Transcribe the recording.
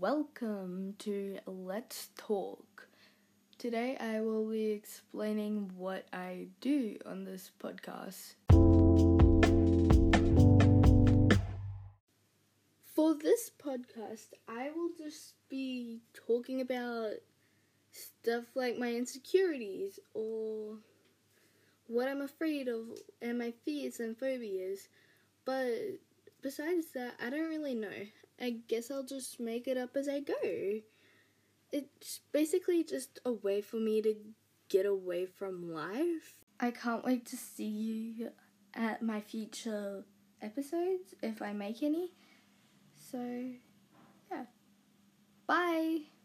welcome to Let's Talk. Today I will be explaining what I do on this podcast. For this podcast, I will just be talking about stuff like my insecurities or what I'm afraid of and my fears and phobias. But besides that, I don't really know. I guess I'll just make it up as I go. It's basically just a way for me to get away from life. I can't wait to see you at my future episodes if I make any. So, yeah. Bye.